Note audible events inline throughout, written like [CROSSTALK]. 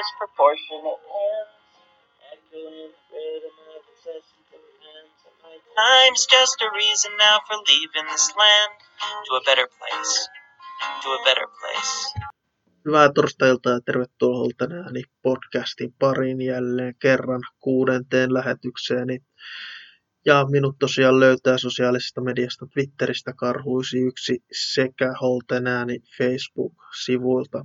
disproportionate ends, echoing rhythm of time's just a reason now for leaving this land to a better place, to a better place. Hyvää torstailta ja tervetuloa Holten ääni podcastin pariin jälleen kerran kuudenteen lähetykseeni. Ja minut tosiaan löytää sosiaalisesta mediasta Twitteristä karhuisi yksi sekä Holten ääni Facebook-sivuilta.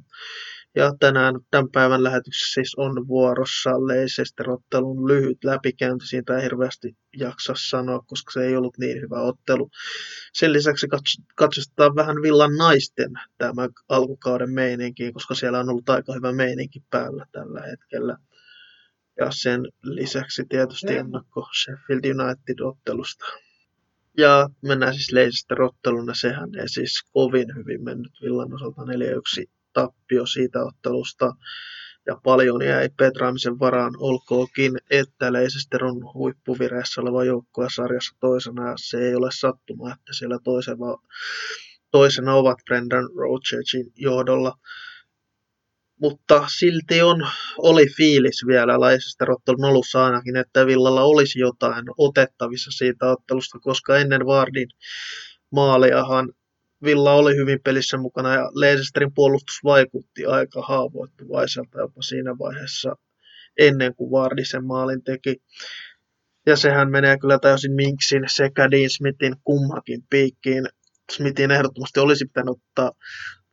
Ja tänään tämän päivän lähetyksessä siis on vuorossa Leicester-ottelun lyhyt läpikäynti. Siitä ei hirveästi jaksa sanoa, koska se ei ollut niin hyvä ottelu. Sen lisäksi katsotaan vähän villan naisten tämä alkukauden meininki, koska siellä on ollut aika hyvä meininki päällä tällä hetkellä. Ja sen lisäksi tietysti ennakko Sheffield United-ottelusta. Ja mennään siis Leicester-otteluna. Sehän ei siis kovin hyvin mennyt villan osalta 4-1 tappio siitä ottelusta ja paljon jäi petraamisen varaan, olkoonkin, että Leicester on huippuvireessä oleva joukkue sarjassa toisena, ja se ei ole sattuma, että siellä toisena, toisena ovat Brendan Rodgersin johdolla. Mutta silti on, oli fiilis vielä Leicester ottelun alussa ainakin, että Villalla olisi jotain otettavissa siitä ottelusta, koska ennen Vardin maaliahan Villa oli hyvin pelissä mukana ja Leicesterin puolustus vaikutti aika haavoittuvaiselta jopa siinä vaiheessa ennen kuin Vardi sen maalin teki. Ja sehän menee kyllä täysin Minksin sekä Dean Smithin kummakin piikkiin. Smithin ehdottomasti olisi pitänyt ottaa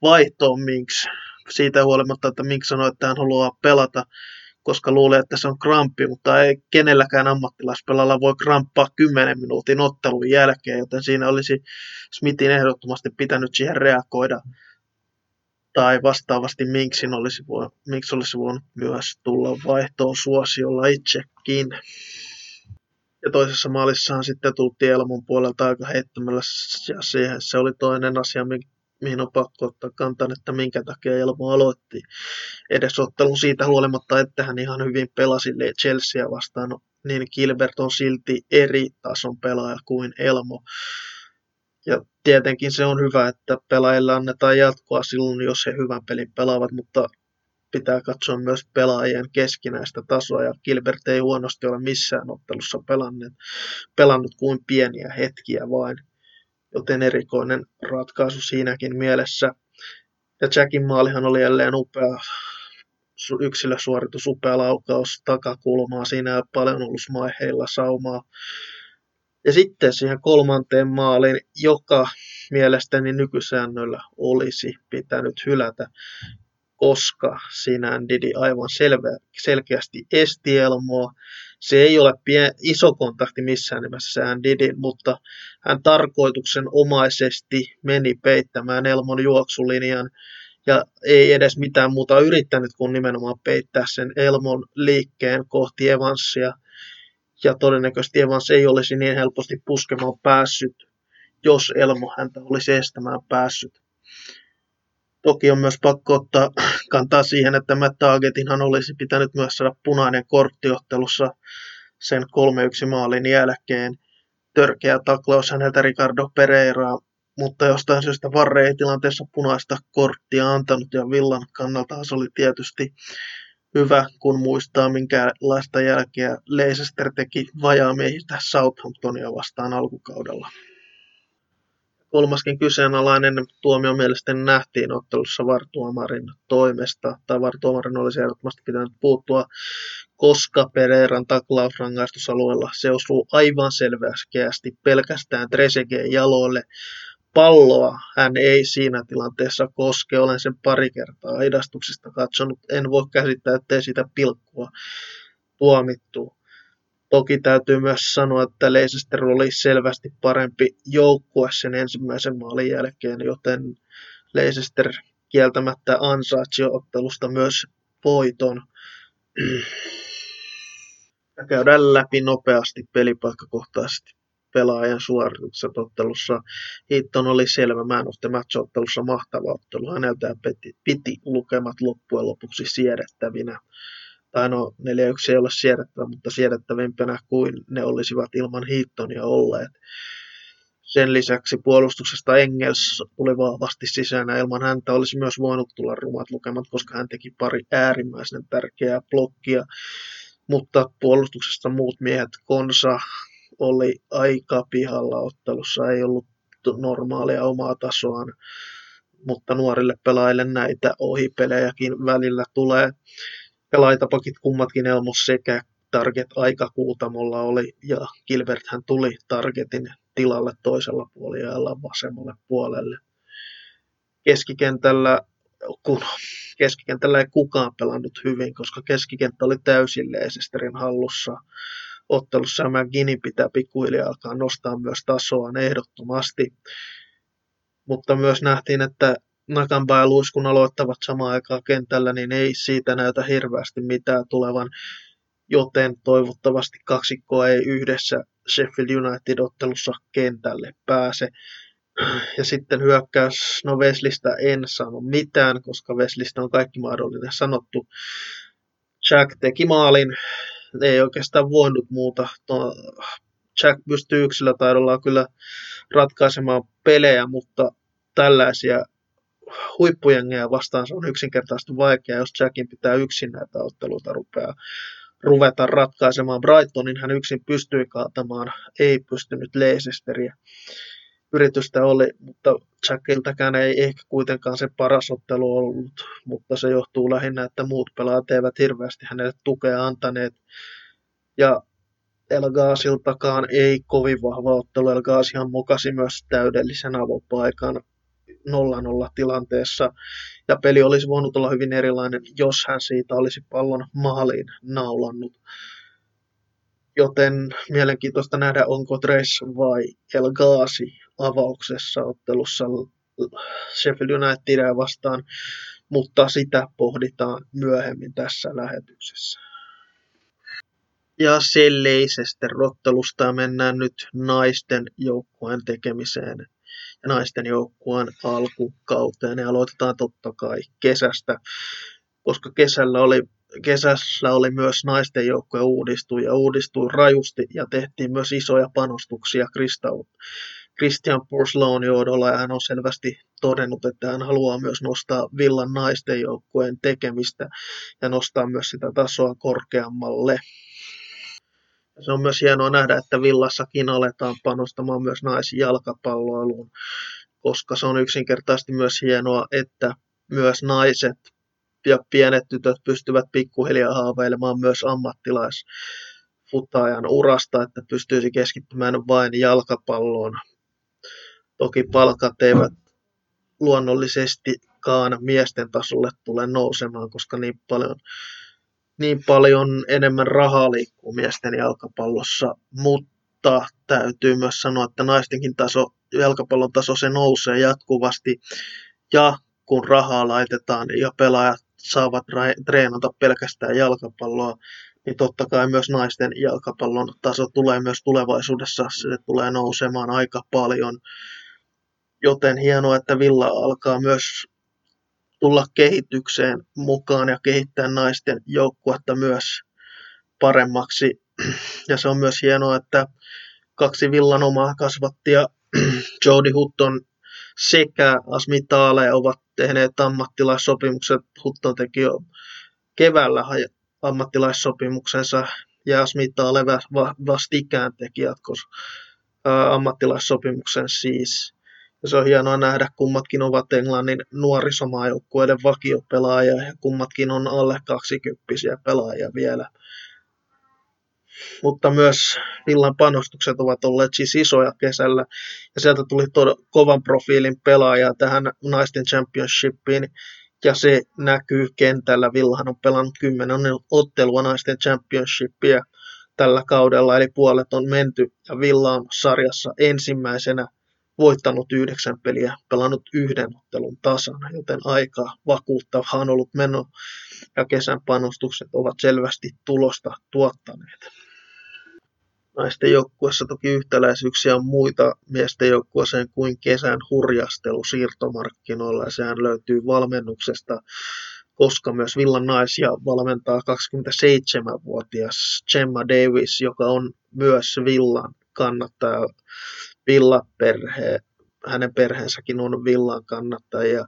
vaihtoon Minks siitä huolimatta, että Mink sanoi, että hän haluaa pelata koska luulee, että se on kramppi, mutta ei kenelläkään ammattilaispelalla voi kramppaa 10 minuutin ottelun jälkeen, joten siinä olisi Smithin ehdottomasti pitänyt siihen reagoida. Tai vastaavasti Minksin olisi, voinut, Minks olisi voinut myös tulla vaihtoon suosiolla itsekin. Ja toisessa maalissaan sitten tultiin Elmon puolelta aika heittämällä, ja siihen se oli toinen asia, mihin on pakko ottaa kantaa, että minkä takia Elmo aloitti edes ottelun siitä huolimatta, että hän ihan hyvin pelasi Chelsea vastaan, niin Gilbert on silti eri tason pelaaja kuin Elmo. Ja tietenkin se on hyvä, että pelaajille annetaan jatkoa silloin, jos he hyvän pelin pelaavat, mutta pitää katsoa myös pelaajien keskinäistä tasoa, ja Gilbert ei huonosti ole missään ottelussa pelannut, pelannut kuin pieniä hetkiä vain joten erikoinen ratkaisu siinäkin mielessä. Ja Jackin maalihan oli jälleen upea yksilösuoritus, upea laukaus takakulmaa. Siinä ei paljon ollut smaiheilla saumaa. Ja sitten siihen kolmanteen maaliin, joka mielestäni nykysäännöllä olisi pitänyt hylätä, koska siinä Didi aivan selvä, selkeästi esti Elmoa se ei ole pien, iso kontakti missään nimessä hän Didin, mutta hän tarkoituksenomaisesti meni peittämään Elmon juoksulinjan ja ei edes mitään muuta yrittänyt kuin nimenomaan peittää sen Elmon liikkeen kohti Evansia. Ja todennäköisesti Evans ei olisi niin helposti puskemaan päässyt, jos Elmo häntä olisi estämään päässyt. Toki on myös pakko ottaa [CLEARS THROAT] kantaa siihen, että Matt Targetinhan olisi pitänyt myös saada punainen korttiottelussa sen 3-1 maalin jälkeen. Törkeä taklaus häneltä Ricardo Pereiraa, mutta jostain syystä Varre ei tilanteessa punaista korttia antanut ja Villan kannalta se oli tietysti hyvä, kun muistaa minkälaista jälkeä Leicester teki vajaamiehistä Southamptonia vastaan alkukaudella. Kolmaskin kyseenalainen tuomio mielestäni nähtiin ottelussa Vartuomarin toimesta, tai Vartuomarin olisi ehdottomasti pitänyt puuttua, koska Pereiran taklausrangaistusalueella se osuu aivan selvästi pelkästään Trezeguet jaloille. Palloa hän ei siinä tilanteessa koske, olen sen pari kertaa hidastuksista katsonut, en voi käsittää, ettei sitä pilkkua tuomittu Toki täytyy myös sanoa, että Leicester oli selvästi parempi joukkue sen ensimmäisen maalin jälkeen, joten Leicester kieltämättä ansaitsi ottelusta myös voiton. Ja käydään läpi nopeasti pelipaikkakohtaisesti pelaajan suoritukset ottelussa. Hitton oli selvä man of the match-ottelussa mahtava ottelu. Häneltä piti, piti lukemat loppujen lopuksi siedettävinä tai no 4-1 ei ole siedettävä, mutta siedettävimpänä kuin ne olisivat ilman Heatonia olleet. Sen lisäksi puolustuksesta Engels tuli vahvasti sisään ja ilman häntä olisi myös voinut tulla rumat lukemat, koska hän teki pari äärimmäisen tärkeää blokkia. Mutta puolustuksesta muut miehet, Konsa oli aika pihalla ottelussa, ei ollut normaalia omaa tasoaan, mutta nuorille pelaajille näitä ohipelejäkin välillä tulee. Pelaajatapakit kummatkin Elmos sekä Target aika kuutamolla oli ja Gilbert hän tuli Targetin tilalle toisella puoliajalla vasemmalle puolelle. Keskikentällä, kun keskikentällä ei kukaan pelannut hyvin, koska keskikenttä oli täysin Leicesterin hallussa ottelussa ja Gini pitää pikkuhiljaa alkaa nostaa myös tasoa ehdottomasti. Mutta myös nähtiin, että Nakamba ja Luis, kun aloittavat samaan aikaan kentällä, niin ei siitä näytä hirveästi mitään tulevan, joten toivottavasti kaksikko ei yhdessä Sheffield United-ottelussa kentälle pääse. Ja sitten hyökkäys, no Weslistä en sano mitään, koska Weslistä on kaikki mahdollinen sanottu. Jack teki maalin, ei oikeastaan voinut muuta. No, Jack pystyy yksilötaidolla kyllä ratkaisemaan pelejä, mutta tällaisia huippujengejä vastaan se on yksinkertaisesti vaikea, jos Jackin pitää yksin näitä otteluita rupeaa ruveta ratkaisemaan. Brightonin hän yksin pystyi kaatamaan, ei pystynyt Leicesteriä. Yritystä oli, mutta Jackiltäkään ei ehkä kuitenkaan se paras ottelu ollut, mutta se johtuu lähinnä, että muut pelaajat eivät hirveästi hänelle tukea antaneet. Ja El Gaasiltakaan ei kovin vahva ottelu. El Gaasihan mukasi myös täydellisen avopaikan 0-0 tilanteessa. Ja peli olisi voinut olla hyvin erilainen, jos hän siitä olisi pallon maaliin naulannut. Joten mielenkiintoista nähdä, onko Trace vai El Ghazi avauksessa ottelussa Sheffield Unitedia vastaan, mutta sitä pohditaan myöhemmin tässä lähetyksessä. Ja selleisestä rottelusta mennään nyt naisten joukkueen tekemiseen naisten joukkueen alkukauteen. Ja aloitetaan totta kai kesästä, koska kesällä oli, kesällä oli myös naisten joukkue uudistui ja uudistui rajusti ja tehtiin myös isoja panostuksia Kristau. Christian Porslon johdolla ja hän on selvästi todennut, että hän haluaa myös nostaa Villan naisten joukkueen tekemistä ja nostaa myös sitä tasoa korkeammalle. Se on myös hienoa nähdä, että Villassakin aletaan panostamaan myös naisjalkapalloiluun, koska se on yksinkertaisesti myös hienoa, että myös naiset ja pienet tytöt pystyvät pikkuhiljaa haaveilemaan myös ammattilaisfutajan urasta, että pystyisi keskittymään vain jalkapalloon. Toki palkat eivät luonnollisestikaan miesten tasolle tule nousemaan, koska niin paljon niin paljon enemmän rahaa liikkuu miesten jalkapallossa, mutta täytyy myös sanoa, että naistenkin taso, jalkapallon taso se nousee jatkuvasti ja kun rahaa laitetaan ja pelaajat saavat treenata pelkästään jalkapalloa, niin totta kai myös naisten jalkapallon taso tulee myös tulevaisuudessa, se tulee nousemaan aika paljon. Joten hienoa, että Villa alkaa myös tulla kehitykseen mukaan ja kehittää naisten joukkuetta myös paremmaksi. [CLEARS THROAT] Ja se on myös hienoa, että kaksi villan omaa kasvattia, [CLEARS THROAT] Jody Hutton sekä Asmitaale ovat tehneet ammattilaissopimukset. Hutton teki jo keväällä ammattilaissopimuksensa ja Asmitaale vastikään teki jatkos ammattilaissopimuksen siis. Ja se on hienoa nähdä, kummatkin ovat Englannin nuorisomaajoukkueiden vakiopelaajia ja kummatkin on alle 20 pelaajia vielä. Mutta myös Villan panostukset ovat olleet siis isoja kesällä. Ja sieltä tuli kovan profiilin pelaaja tähän naisten championshipiin. Ja se näkyy kentällä. Villahan on pelannut kymmenen ottelua naisten championshipia tällä kaudella, eli puolet on menty. Ja Villa on sarjassa ensimmäisenä voittanut yhdeksän peliä, pelannut yhden ottelun tasana, joten aika vakuuttava on ollut meno ja kesän panostukset ovat selvästi tulosta tuottaneet. Naisten joukkueessa toki yhtäläisyyksiä on muita miesten joukkueeseen kuin kesän hurjastelu siirtomarkkinoilla ja sehän löytyy valmennuksesta, koska myös Villan naisia valmentaa 27-vuotias Gemma Davis, joka on myös Villan kannattaja Villa-perhe, hänen perheensäkin on Villan kannattajia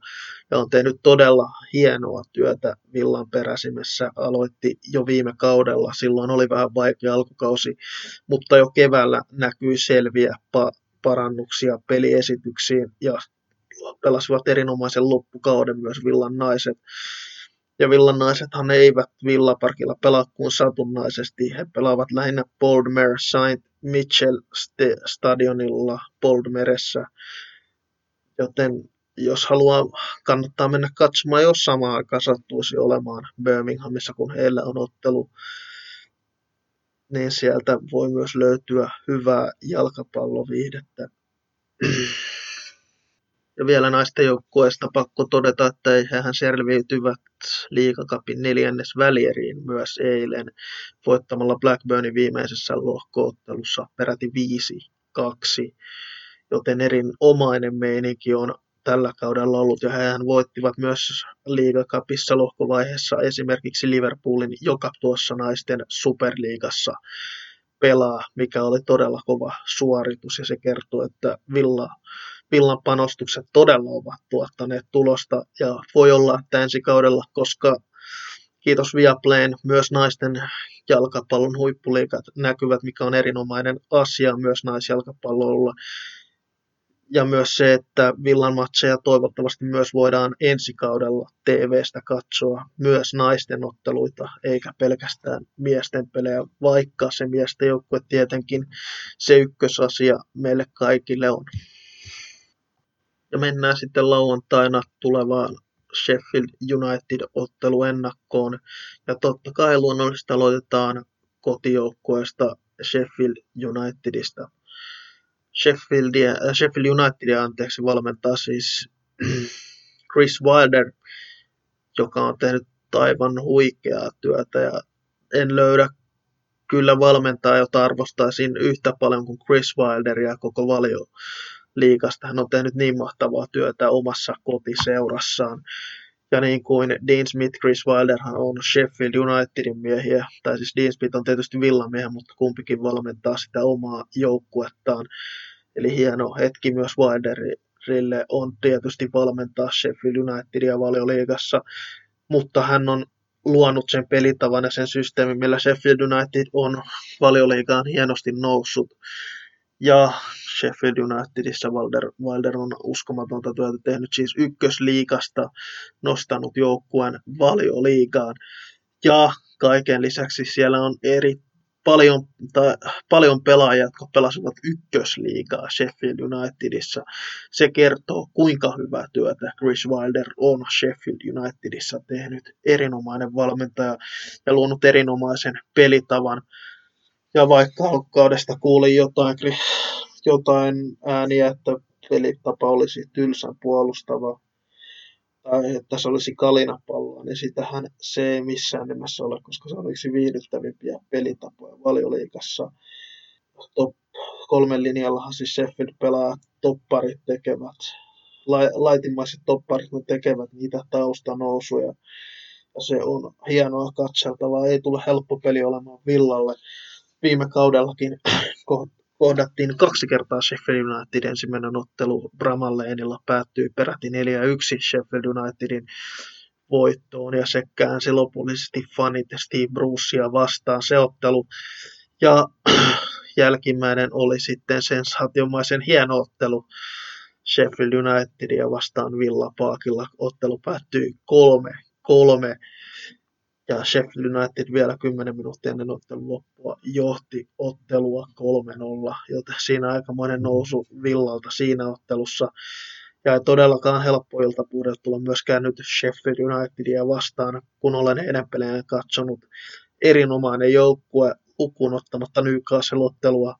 ja on tehnyt todella hienoa työtä Villan peräsimessä. Aloitti jo viime kaudella, silloin oli vähän vaikea alkukausi, mutta jo keväällä näkyi selviä pa- parannuksia peliesityksiin ja pelasivat erinomaisen loppukauden myös Villan naiset. Ja Villan naisethan eivät Villaparkilla pelaa kuin satunnaisesti. He pelaavat lähinnä Boldmere Saint Mitchell stadionilla Boldmeressä. Joten jos haluaa, kannattaa mennä katsomaan, jos samaan aikaan sattuisi olemaan Birminghamissa, kun heillä on ottelu, niin sieltä voi myös löytyä hyvää jalkapalloviihdettä. Ja vielä naisten joukkueesta pakko todeta, että hehän selviytyvät liikakapin neljännes välieriin myös eilen voittamalla Blackburnin viimeisessä lohkoottelussa. Peräti 5-2, joten erinomainen meininki on tällä kaudella ollut. Ja hän voittivat myös liigakapissa lohkovaiheessa esimerkiksi Liverpoolin, joka tuossa naisten superliigassa pelaa, mikä oli todella kova suoritus. Ja se kertoo, että Villa Villan panostukset todella ovat tuottaneet tulosta ja voi olla, että ensi kaudella, koska kiitos Viaplayn, myös naisten jalkapallon huippuliikat näkyvät, mikä on erinomainen asia myös naisjalkapallolla. Ja myös se, että Villan matseja toivottavasti myös voidaan ensi kaudella TVstä katsoa myös naisten otteluita, eikä pelkästään miesten pelejä, vaikka se miesten joukkue tietenkin se ykkösasia meille kaikille on. Ja mennään sitten lauantaina tulevaan Sheffield United-ottelu ennakkoon. Ja totta kai luonnollisesti aloitetaan kotijoukkueesta Sheffield Unitedista. Sheffieldia, äh, Sheffield Unitedia anteeksi valmentaa siis [CLEARS THROAT] Chris Wilder, joka on tehnyt aivan huikeaa työtä ja en löydä kyllä valmentaa, jota arvostaisin yhtä paljon kuin Chris Wilder ja koko valio liikasta. Hän on tehnyt niin mahtavaa työtä omassa kotiseurassaan. Ja niin kuin Dean Smith, Chris Wilderhan on Sheffield Unitedin miehiä, tai siis Dean Smith on tietysti villamiehiä, mutta kumpikin valmentaa sitä omaa joukkuettaan. Eli hieno hetki myös Wilderille on tietysti valmentaa Sheffield Unitedia valioliigassa, mutta hän on luonut sen pelitavan ja sen systeemin, millä Sheffield United on valioliigaan hienosti noussut. Ja Sheffield Unitedissa Wilder, Wilder on uskomatonta työtä tehnyt siis ykkösliikasta, nostanut joukkueen valioliigaan. Ja kaiken lisäksi siellä on eri paljon, tai, paljon pelaajia, jotka pelasivat ykkösliigaa Sheffield Unitedissa. Se kertoo, kuinka hyvää työtä Chris Wilder on Sheffield Unitedissa tehnyt. Erinomainen valmentaja ja luonut erinomaisen pelitavan. Ja vaikka alkukaudesta kuulin jotain, jotain ääniä, että pelitapa olisi tylsän puolustava tai että se olisi kalinapalloa, niin sitähän se ei missään nimessä ole, koska se on yksi viihdyttävimpiä pelitapoja valioliikassa. Top kolmen linjallahan siis Sheffield pelaa topparit tekevät, laitimaiset topparit ne tekevät niitä taustanousuja. Ja se on hienoa katseltavaa, ei tule helppo peli olemaan Villalle viime kaudellakin kohdattiin kaksi kertaa Sheffield United ensimmäinen ottelu Bramall Laneilla päättyi peräti 4-1 Sheffield Unitedin voittoon ja se käänsi lopullisesti fanit Steve Brucea vastaan se ottelu. Ja [CLEARS THROAT] jälkimmäinen oli sitten sensaatiomaisen hieno ottelu Sheffield Unitedia vastaan Villa Parkilla. Ottelu päättyi 3-3 ja Sheffield United vielä 10 minuuttia ennen ottelun johti ottelua 3-0, joten siinä aikamoinen nousu Villalta siinä ottelussa. Ja todellakaan helppo iltapuudella tulla myöskään nyt Sheffield Unitedia vastaan, kun olen heidän pelejään katsonut. Erinomainen joukkue lukuun ottamatta Newcastle-ottelua,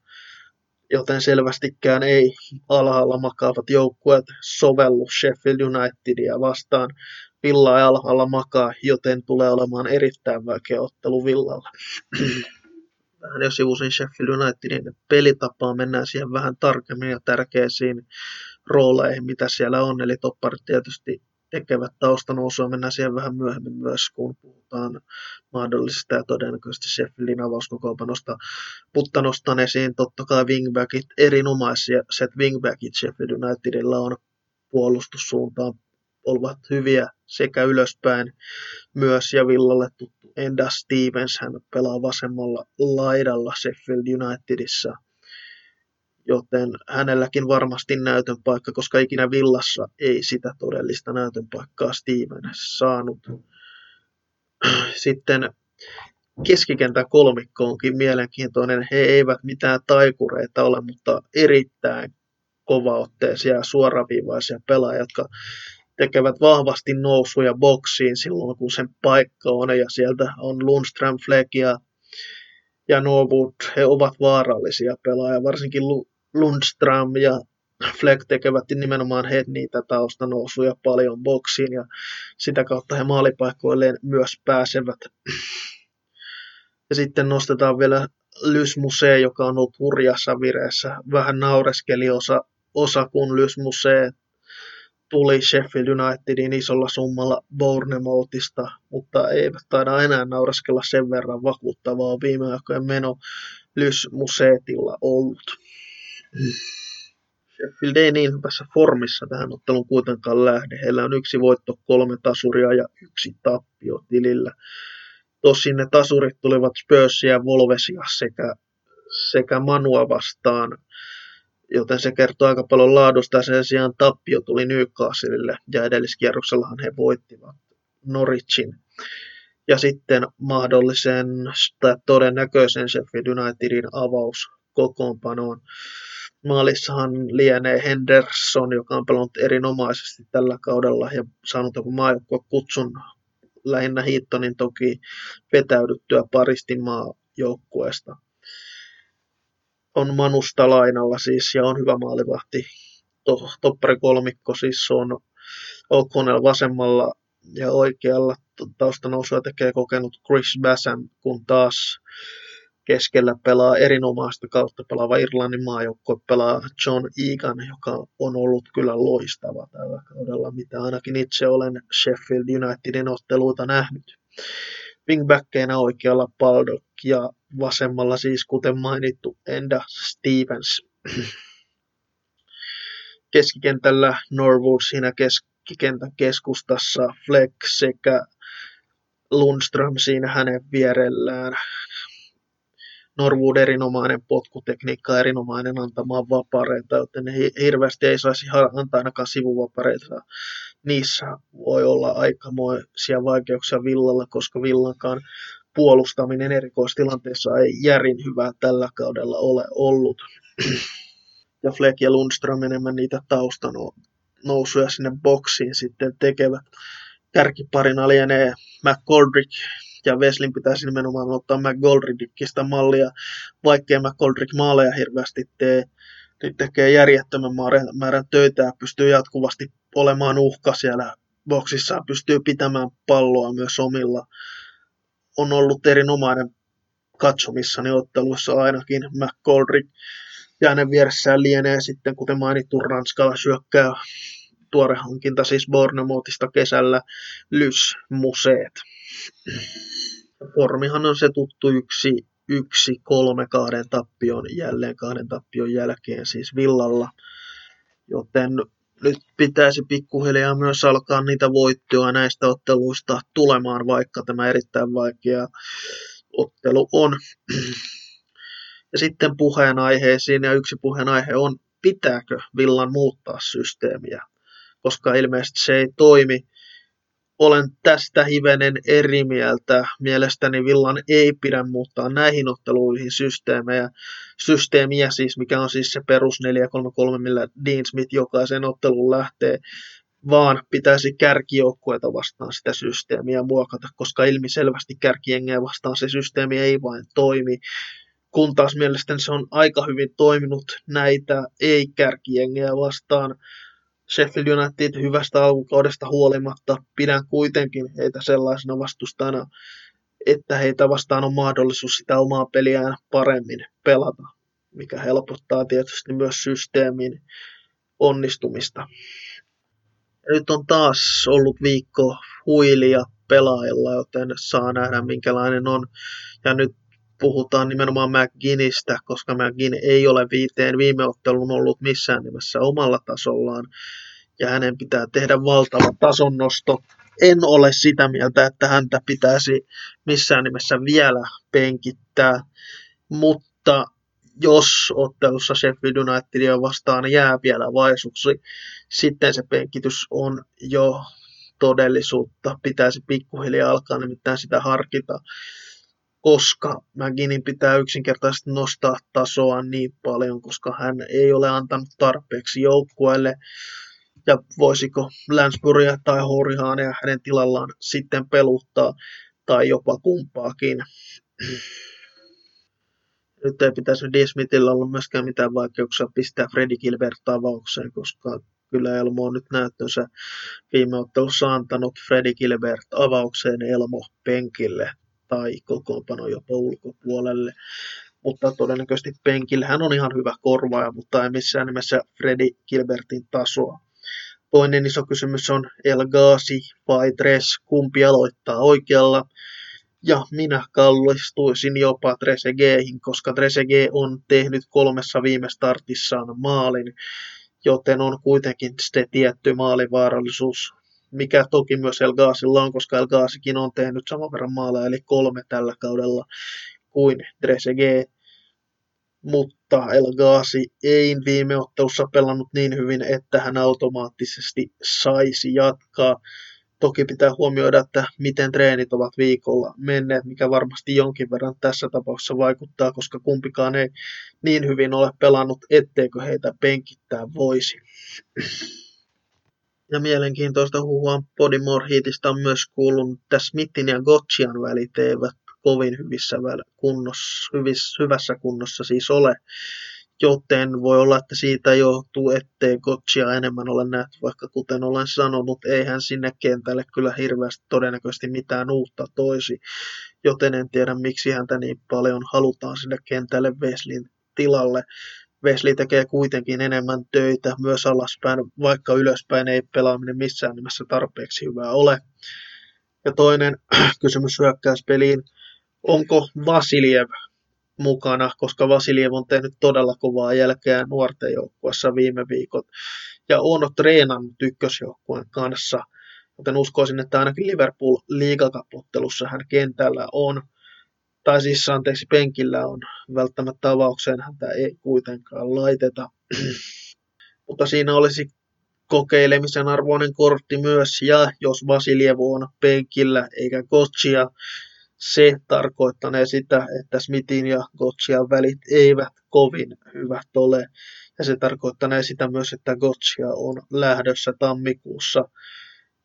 joten selvästikään ei alhaalla makaavat joukkueet sovellu Sheffield Unitedia vastaan. Villa ei alhaalla makaa, joten tulee olemaan erittäin vaikea ottelu Villalla. Vähän jo sivusin Sheffield Unitedin pelitapaa, mennään siihen vähän tarkemmin ja tärkeisiin rooleihin, mitä siellä on. Eli topparit tietysti tekevät taustanousua, mennään siihen vähän myöhemmin myös, kun puhutaan mahdollisesta ja todennäköisesti Sheffieldin avauskokoopanosta, mutta nostan esiin totta kai wingbackit, erinomaisia set wingbackit Sheffield Unitedilla on puolustussuuntaan ovat hyviä sekä ylöspäin myös ja Villalle tuttu Enda Stevens, hän pelaa vasemmalla laidalla Sheffield Unitedissa, joten hänelläkin varmasti näytön paikka, koska ikinä Villassa ei sitä todellista näytön paikkaa Steven saanut. Sitten keskikentän kolmikko onkin mielenkiintoinen. He eivät mitään taikureita ole, mutta erittäin kovaotteisia ja suoraviivaisia pelaajia, jotka tekevät vahvasti nousuja boksiin silloin, kun sen paikka on, ja sieltä on Lundström, Fleck ja, ja Norwood, he ovat vaarallisia pelaajia, varsinkin Lundström ja Fleck tekevät nimenomaan he niitä taustanousuja paljon boksiin, ja sitä kautta he maalipaikoilleen myös pääsevät. Ja sitten nostetaan vielä Lysmusee, joka on ollut hurjassa vireessä. Vähän naureskeli osa, osa kun Lysmusee tuli Sheffield Unitedin isolla summalla Bournemouthista, mutta eivät taida enää nauraskella sen verran vakuuttavaa viime aikojen meno Lys Museetilla ollut. Sheffield ei niin hyvässä formissa tähän ottelun kuitenkaan lähde. Heillä on yksi voitto, kolme tasuria ja yksi tappio tilillä. Tosin ne tasurit tulivat Spursia Volvesia sekä, sekä Manua vastaan joten se kertoo aika paljon laadusta. Sen sijaan tappio tuli Newcastlelle ja edelliskierroksellahan he voittivat Norwichin. Ja sitten mahdollisen tai todennäköisen Sheffield Unitedin avaus kokoonpanoon. Maalissahan lienee Henderson, joka on pelannut erinomaisesti tällä kaudella ja saanut joku maajoukkue kutsun lähinnä Hiittonin toki vetäydyttyä paristin maajoukkueesta on Manusta lainalla siis ja on hyvä maalivahti. To, toppari kolmikko siis on O'Connell vasemmalla ja oikealla taustanousua tekee kokenut Chris Bassam, kun taas keskellä pelaa erinomaista kautta pelaava Irlannin maajoukkue pelaa John Egan, joka on ollut kyllä loistava tällä kaudella, mitä ainakin itse olen Sheffield Unitedin otteluita nähnyt. Wingbackkeinä oikealla Baldock ja vasemmalla siis kuten mainittu Enda Stevens. Keskikentällä Norwood siinä keskikentän keskustassa, Fleck sekä Lundström siinä hänen vierellään. Norwood erinomainen potkutekniikka, erinomainen antamaan vapareita, joten hirveästi ei saisi antaa ainakaan sivuvapareita. Niissä voi olla aikamoisia vaikeuksia Villalla, koska Villankaan puolustaminen erikoistilanteessa ei järin hyvää tällä kaudella ole ollut. Ja Fleck ja Lundström enemmän niitä nousuja sinne boksiin sitten tekevät. Kärkiparina lienee McGoldrick ja Weslin pitäisi nimenomaan ottaa McGoldrickista mallia, vaikkei McGoldrick maaleja hirveästi tee, niin tekee järjettömän määrän töitä ja pystyy jatkuvasti olemaan uhka siellä boksissa, pystyy pitämään palloa myös omilla on ollut erinomainen katsomissani otteluissa ainakin McGoldrick. Ja hänen vieressään lienee sitten, kuten mainittu, Ranskalla syökkää tuore hankinta siis Bournemouthista kesällä Lys Museet. Formihan on se tuttu yksi, yksi kolme kahden tappion, jälleen kahden tappion jälkeen siis Villalla. Joten nyt pitäisi pikkuhiljaa myös alkaa niitä voittoja näistä otteluista tulemaan, vaikka tämä erittäin vaikea ottelu on. Ja sitten puheenaiheisiin, ja yksi puheenaihe on, pitääkö Villan muuttaa systeemiä, koska ilmeisesti se ei toimi olen tästä hivenen eri mieltä. Mielestäni Villan ei pidä muuttaa näihin otteluihin systeemejä, systeemiä siis, mikä on siis se perus 433, millä Dean Smith jokaisen ottelun lähtee, vaan pitäisi kärkijoukkueita vastaan sitä systeemiä muokata, koska ilmiselvästi kärkijengeä vastaan se systeemi ei vain toimi. Kun taas mielestäni se on aika hyvin toiminut näitä ei-kärkijengeä vastaan, Sheffield United hyvästä alkukaudesta huolimatta pidän kuitenkin heitä sellaisena vastustajana, että heitä vastaan on mahdollisuus sitä omaa peliään paremmin pelata, mikä helpottaa tietysti myös systeemin onnistumista. Nyt on taas ollut viikko huilia pelaajilla, joten saa nähdä minkälainen on. Ja nyt puhutaan nimenomaan McGinnistä, koska McGinn ei ole viiteen viime ottelun ollut missään nimessä omalla tasollaan, ja hänen pitää tehdä valtava tasonnosto. En ole sitä mieltä, että häntä pitäisi missään nimessä vielä penkittää, mutta jos ottelussa Sheffield Unitedia vastaan jää vielä vaisuksi, sitten se penkitys on jo todellisuutta. Pitäisi pikkuhiljaa alkaa nimittäin sitä harkita, koska McGinnin pitää yksinkertaisesti nostaa tasoa niin paljon, koska hän ei ole antanut tarpeeksi joukkueelle. Ja voisiko Lansburya tai Horihaania hänen tilallaan sitten peluttaa, tai jopa kumpaakin nyt ei pitäisi D. Smithillä olla myöskään mitään vaikeuksia pistää Freddy Gilbert avaukseen, koska kyllä Elmo on nyt näyttönsä viime ottelussa antanut Freddy Gilbert avaukseen Elmo penkille tai kokoonpano jopa ulkopuolelle. Mutta todennäköisesti penkillä hän on ihan hyvä korvaaja, mutta ei missään nimessä Freddy Gilbertin tasoa. Toinen iso kysymys on El Ghazi vai Dress, kumpi aloittaa oikealla. Ja minä kallistuisin jopa Trezeguethin, koska Trezeguet on tehnyt kolmessa viime startissaan maalin, joten on kuitenkin sitten tietty maalivaarallisuus, mikä toki myös El Gaasilla on, koska El Gaasikin on tehnyt saman verran maaleja, eli kolme tällä kaudella kuin Trezeguet. Mutta El Gaasi ei viime ottelussa pelannut niin hyvin, että hän automaattisesti saisi jatkaa. Toki pitää huomioida, että miten treenit ovat viikolla menneet, mikä varmasti jonkin verran tässä tapauksessa vaikuttaa, koska kumpikaan ei niin hyvin ole pelannut, etteikö heitä penkittää voisi. Ja mielenkiintoista huhua Podimore Heatista on myös kuulunut, että Smithin ja Gotchian välit eivät kovin hyvissä kunnossa, hyvissä, hyvässä kunnossa siis ole joten voi olla, että siitä johtuu, ettei Gotchia enemmän ole nähty, vaikka kuten olen sanonut, ei hän sinne kentälle kyllä hirveästi todennäköisesti mitään uutta toisi, joten en tiedä miksi häntä niin paljon halutaan sinne kentälle Vesleyn tilalle. Wesley tekee kuitenkin enemmän töitä myös alaspäin, vaikka ylöspäin ei pelaaminen missään nimessä tarpeeksi hyvää ole. Ja toinen [CLEARS THROAT] kysymys hyökkäyspeliin, onko Vasiljev mukana, koska Vasiljev on tehnyt todella kovaa jälkeä nuorten joukkueessa viime viikot. Ja on treenannut ykkösjoukkueen kanssa, joten uskoisin, että ainakin Liverpool liigakapottelussa hän kentällä on, tai siis anteeksi penkillä on, välttämättä avaukseen häntä ei kuitenkaan laiteta. [CLEARS THROAT] Mutta siinä olisi kokeilemisen arvoinen kortti myös, ja jos Vasiljev on penkillä eikä Kotsia, se tarkoittanee sitä, että Smithin ja Gotchian välit eivät kovin hyvät ole. Ja se tarkoittanee sitä myös, että Gotchia on lähdössä tammikuussa.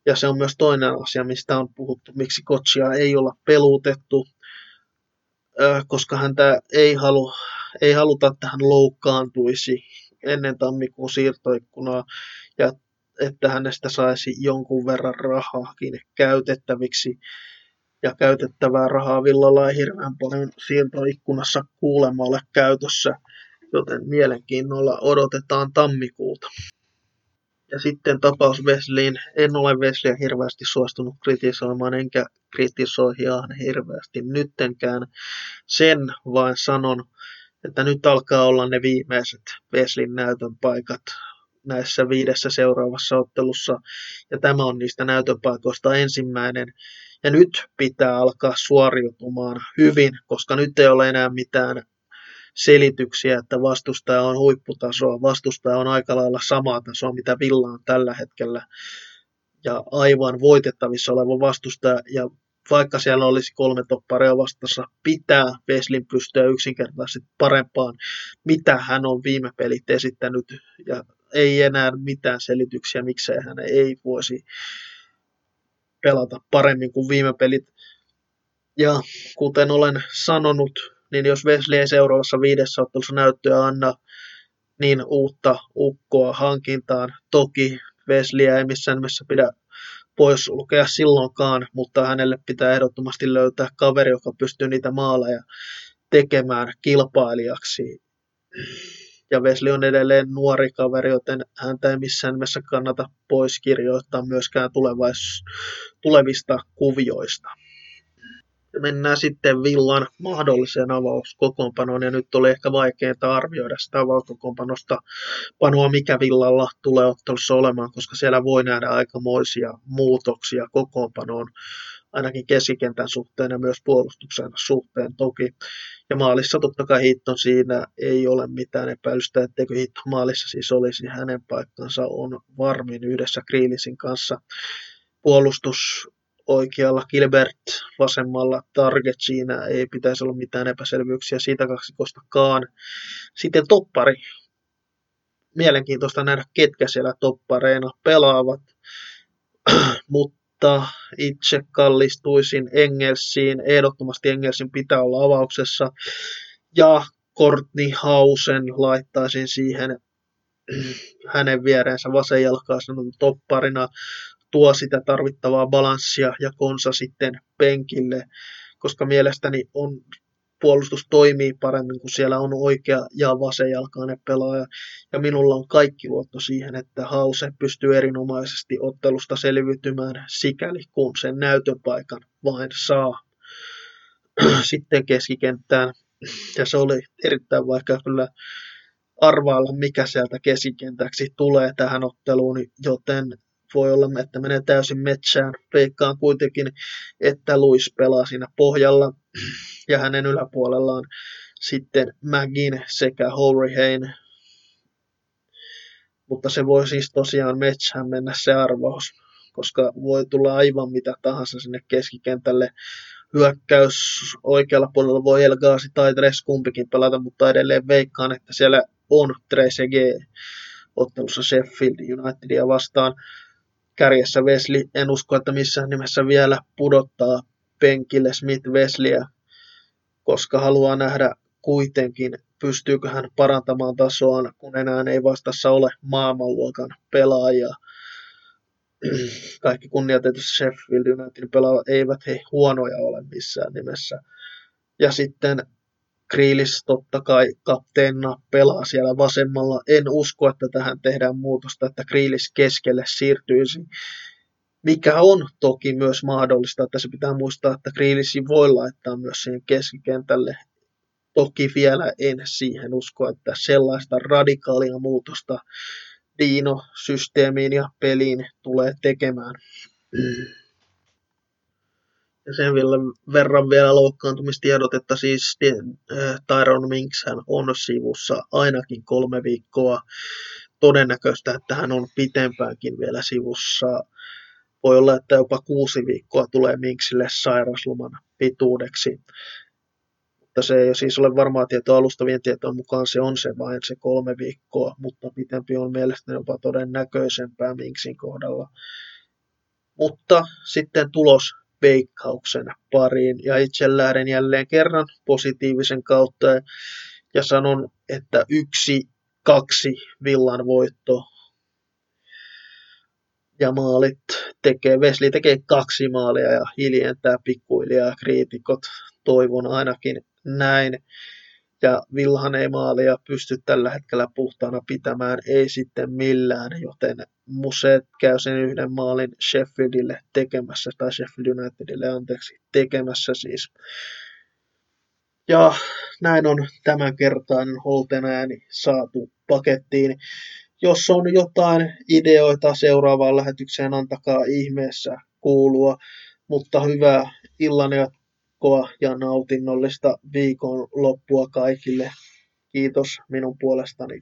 Ja se on myös toinen asia, mistä on puhuttu, miksi Gotchia ei olla pelutettu, koska häntä ei, halu, ei haluta, että hän loukkaantuisi ennen tammikuun siirtoikkunaa ja että hänestä saisi jonkun verran rahaakin käytettäviksi ja käytettävää rahaa Villalla ei hirveän paljon siirtoikkunassa kuulemma käytössä, joten mielenkiinnolla odotetaan tammikuuta. Ja sitten tapaus Vesliin. En ole Vesliä hirveästi suostunut kritisoimaan, enkä kritisoi ihan hirveästi nyttenkään. Sen vain sanon, että nyt alkaa olla ne viimeiset Veslin näytön paikat näissä viidessä seuraavassa ottelussa. Ja tämä on niistä näytöpaikoista ensimmäinen. Ja nyt pitää alkaa suoriutumaan hyvin, koska nyt ei ole enää mitään selityksiä, että vastustaja on huipputasoa. Vastustaja on aika lailla samaa tasoa, mitä Villa on tällä hetkellä. Ja aivan voitettavissa oleva vastustaja. Ja vaikka siellä olisi kolme topparia vastassa, pitää Veslin pystyä yksinkertaisesti parempaan, mitä hän on viime pelit esittänyt. Ja ei enää mitään selityksiä, miksei hän ei voisi pelata paremmin kuin viime pelit. Ja kuten olen sanonut, niin jos Wesley ei seuraavassa viidessä ottelussa näyttöä anna, niin uutta ukkoa hankintaan. Toki Wesleyä ei missään nimessä pidä poissulkea silloinkaan, mutta hänelle pitää ehdottomasti löytää kaveri, joka pystyy niitä maaleja tekemään kilpailijaksi. Ja Wesley on edelleen nuori kaveri, joten häntä ei missään nimessä kannata pois kirjoittaa myöskään tulevista kuvioista. Mennään sitten Villan mahdolliseen avauskokoonpanoon, ja nyt oli ehkä vaikeinta arvioida sitä avauskokoonpanosta panoa, mikä Villalla tulee ottelussa olemaan, koska siellä voi nähdä aikamoisia muutoksia kokoonpanoon, ainakin keskikentän suhteen ja myös puolustuksen suhteen toki. Ja maalissa totta kai Hitton siinä ei ole mitään epäilystä, etteikö Hitto maalissa siis olisi hänen paikkansa on varmin yhdessä Kriilisin kanssa. Puolustus oikealla Gilbert, vasemmalla Target, siinä. Ei pitäisi olla mitään epäselvyyksiä siitä kaksikostakaan. Sitten toppari, mielenkiintoista nähdä ketkä siellä toppareina pelaavat, [CLEARS THROAT] mutta itse kallistuisin Engelsiin, ehdottomasti Engelsin pitää olla avauksessa, ja Courtney Hausen laittaisin siihen [CLEARS THROAT] hänen viereensä vasenjalkaisen topparina tuo sitä tarvittavaa balanssia ja konsa sitten penkille, koska mielestäni on puolustus toimii paremmin, kun siellä on oikea ja vasenjalkainen pelaaja. Ja minulla on kaikki luotto siihen, että Hause pystyy erinomaisesti ottelusta selviytymään sikäli, kun sen näytöpaikan vain saa. [CLEARS THROAT] Sitten keskikenttään. Ja se oli erittäin vaikea kyllä arvailla, mikä sieltä keskikentäksi tulee tähän otteluun, joten voi olla, että menee täysin metsään. Veikkaan kuitenkin, että Luis pelaa siinä pohjalla ja hänen yläpuolellaan sitten Magin sekä Hain. Mutta se voi siis tosiaan metsään mennä se arvaus, koska voi tulla aivan mitä tahansa sinne keskikentälle. Hyökkäys oikealla puolella voi Elgaasi tai Tres kumpikin pelata, mutta edelleen veikkaan, että siellä on Trezeguet ottelussa Sheffield Unitedia vastaan kärjessä Wesley. En usko, että missään nimessä vielä pudottaa penkille Smith Wesleyä, koska haluaa nähdä kuitenkin, pystyykö hän parantamaan tasoaan, kun enää ei vastassa ole maailmanluokan pelaajia. [CLEARS THROAT] Kaikki kunnioitetut Sheffield Unitedin pelaajat eivät he huonoja ole missään nimessä. Ja sitten Kriilis totta kai kapteenina pelaa siellä vasemmalla. En usko, että tähän tehdään muutosta, että Kriilis keskelle siirtyisi. Mikä on toki myös mahdollista, että se pitää muistaa, että Kriilisi voi laittaa myös siihen keskikentälle. Toki vielä en siihen usko, että sellaista radikaalia muutosta Dino-systeemiin ja peliin tulee tekemään. Mm. Ja sen verran vielä loukkaantumistiedot, että siis äh, Tyron Minks hän on sivussa ainakin kolme viikkoa. Todennäköistä, että hän on pitempäänkin vielä sivussa. Voi olla, että jopa kuusi viikkoa tulee Minksille sairasloman pituudeksi. Mutta se ei siis ole varmaa tietoa alustavien tietojen mukaan, se on se vain se kolme viikkoa, mutta pitempi on mielestäni jopa todennäköisempää Minksin kohdalla. Mutta sitten tulos veikkauksen pariin. Ja itse lähden jälleen kerran positiivisen kautta ja sanon, että yksi, kaksi villan voitto ja maalit tekee, Vesli tekee kaksi maalia ja hiljentää pikkuhiljaa kriitikot, toivon ainakin näin ja Villahan ei maalia pysty tällä hetkellä puhtaana pitämään, ei sitten millään, joten Museet käy sen yhden maalin Sheffieldille tekemässä, tai Sheffield Unitedille anteeksi, tekemässä siis. Ja näin on tämänkertainen Holten ääni saatu pakettiin. Jos on jotain ideoita seuraavaan lähetykseen, antakaa ihmeessä kuulua. Mutta hyvää illan jatkoa ja nautinnollista viikon loppua kaikille. Kiitos minun puolestani.